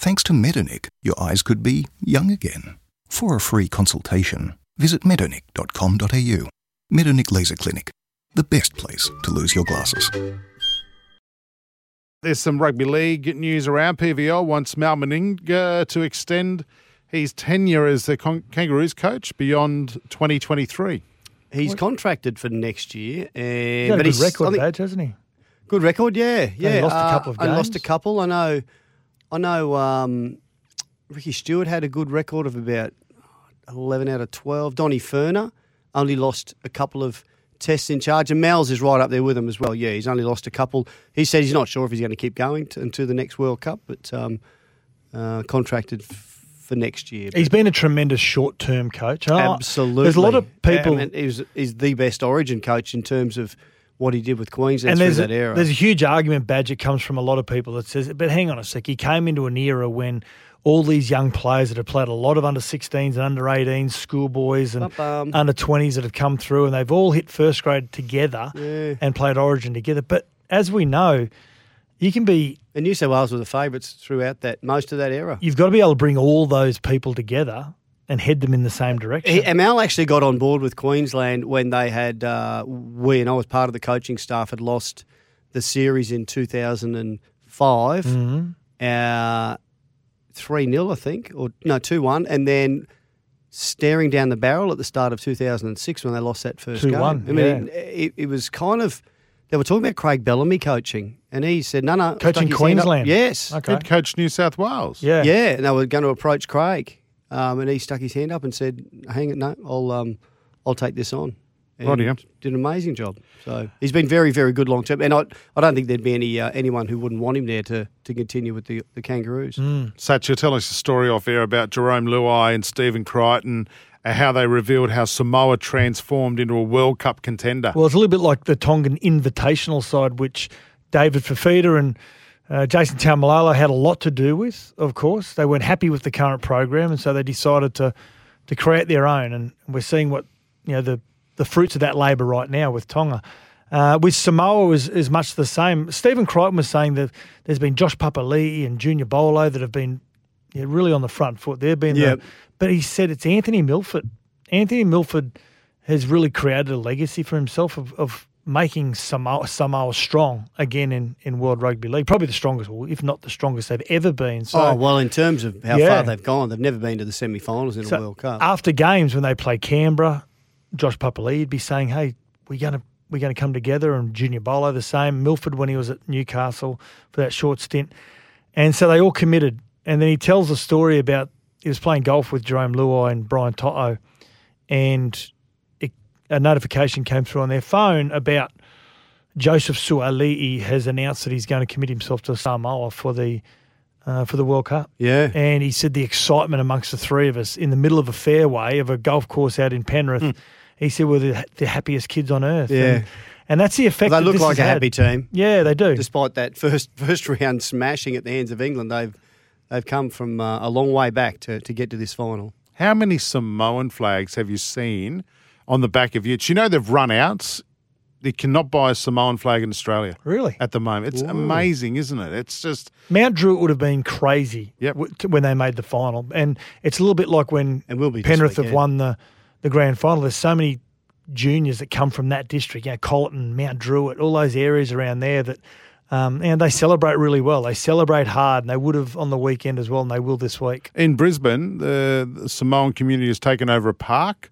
Thanks to Medownick, your eyes could be young again. For a free consultation, visit medownick.com.au. Medownick Laser Clinic, the best place to lose your glasses. There's some rugby league news around. PVL wants Mal Meninga to extend his tenure as the Con- Kangaroos coach beyond 2023. He's contracted for next year, uh, He's got a but good he's record, think- badge, hasn't he? Good record, yeah, yeah. lost a uh, couple of I lost a couple. I know. I know. Um, Ricky Stuart had a good record of about eleven out of twelve. Donny Furner only lost a couple of tests in charge, and Mal's is right up there with him as well. Yeah, he's only lost a couple. He said he's not sure if he's going to keep going to, into the next World Cup, but um, uh, contracted f- for next year. He's been a tremendous short-term coach. And I- Absolutely. There's a lot of people, I mean, he's, he's the best Origin coach in terms of what he did with Queensland and through there's that a, era. there's a huge argument badge that comes from a lot of people that says, but hang on a sec, he came into an era when all these young players that have played a lot of under 16s and under 18s, schoolboys and under 20s that have come through, and they've all hit first grade together Yeah. and played Origin together. But as we know, you can be And New South Wales were the favourites throughout that most of that era. you've got to be able to bring all those people together and head them in the same direction. He, Amal actually got on board with Queensland when they had uh, we and I was part of the coaching staff had lost the series in 2005, uh, three 0 I think, or no two one, and then staring down the barrel at the start of 2006 when they lost that first 2-1, game. I mean, it, it was kind of they were talking about Craig Bellamy coaching, and he said, "No, no, Coaching stuck his hand up- Queensland? Yes, Okay. Head coach New South Wales. yeah. yeah, and they were going to approach Craig, um, and he stuck his hand up and said, "Hang it, no, I'll um, I'll take this on." And Rightio. Did an amazing job. So he's been very, very good long term, and I, I don't think there'd be any uh, anyone who wouldn't want him there to, to continue with the the Kangaroos. Satch, you're telling us a story off air about Jarome Luai and Stephen Crichton, and how they revealed how Samoa transformed into a World Cup contender. Well, it's a little bit like the Tongan Invitational side, which David Fifita and uh, Jason Taumalolo had a lot to do with. Of course, they weren't happy with the current program, and so they decided to to create their own. And we're seeing what you know the the fruits of that labour right now with Tonga. Uh, with Samoa is, is much the same. Stephen Crichton was saying that there's been Josh Papali'i and Junior Paulo that have been yeah, really on the front foot. They've been, the- but he said it's Anthony Milford. Anthony Milford has really created a legacy for himself of, of making Samoa, Samoa strong again in, in World Rugby League. Probably the strongest, if not the strongest they've ever been. So, oh well, in terms of how Yeah. far they've gone, they've never been to the semi-finals in so a World Cup. after games when they play Canberra, Josh Papali'i would be saying, "Hey, we're going to we're going to come together." And Junior Paulo the same. Milford when he was at Newcastle for that short stint, and so they all committed. And then he tells a story about he was playing golf with Jarome Luai and Brian To'o, and a notification came through on their phone about Joseph Suali'i has announced that he's going to commit himself to Samoa for the uh, for the World Cup. yeah, And he said the excitement amongst the three of us in the middle of a fairway of a golf course out in Penrith. He said we're the, the happiest kids on earth. Yeah. And, and that's the effect. they that look this like a has had. happy team. Yeah, they do. Despite that first first round smashing at the hands of England, they've they've come from uh, a long way back to, to get to this final. How many Samoan flags have you seen on the back of utes? You know they've run out. They cannot buy a Samoan flag in Australia really? at the moment. It's amazing, isn't it? It's just Mount Druitt would have been crazy Yep. w- t- when they made the final. And it's a little bit like when And will be Penrith have won the, the grand final. There's so many juniors that come from that district, you know, Colyton, Mount Druitt, all those areas around there that, um, and they celebrate really well. They celebrate hard, and they would have on the weekend as well, and they will this week. in Brisbane. The, the Samoan community has taken over a park.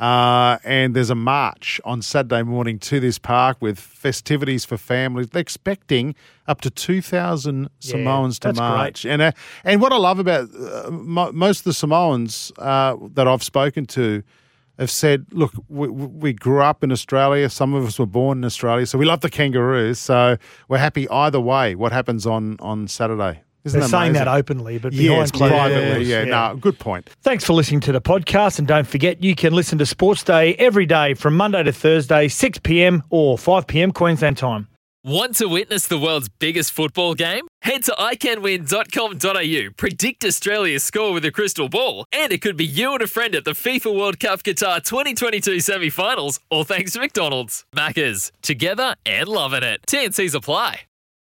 Uh, and there's a march on Saturday morning to this park with festivities for families. They're expecting up to 2,000 Samoans to that's great. march. And uh, and what I love about uh, mo- most of the Samoans uh, that I've spoken to have said, look, we, we grew up in Australia. Some of us were born in Australia, so we love the kangaroos. So we're happy either way. What happens on on Saturday? Isn't They're saying amazing? that openly, but behind Yes, closed privately. doors, Yeah, no, good point. Thanks for listening to the podcast. And don't forget, you can listen to Sports Day every day from Monday to Thursday, 6 p.m. or 5 p.m. Queensland time. Want to witness the world's biggest football game? Head to iCanWin.com.au, predict Australia's score with a crystal ball, and it could be you and a friend at the FIFA World Cup Qatar 2022 semi finals, all thanks to McDonald's. Maccas, together and loving it. TNCs apply.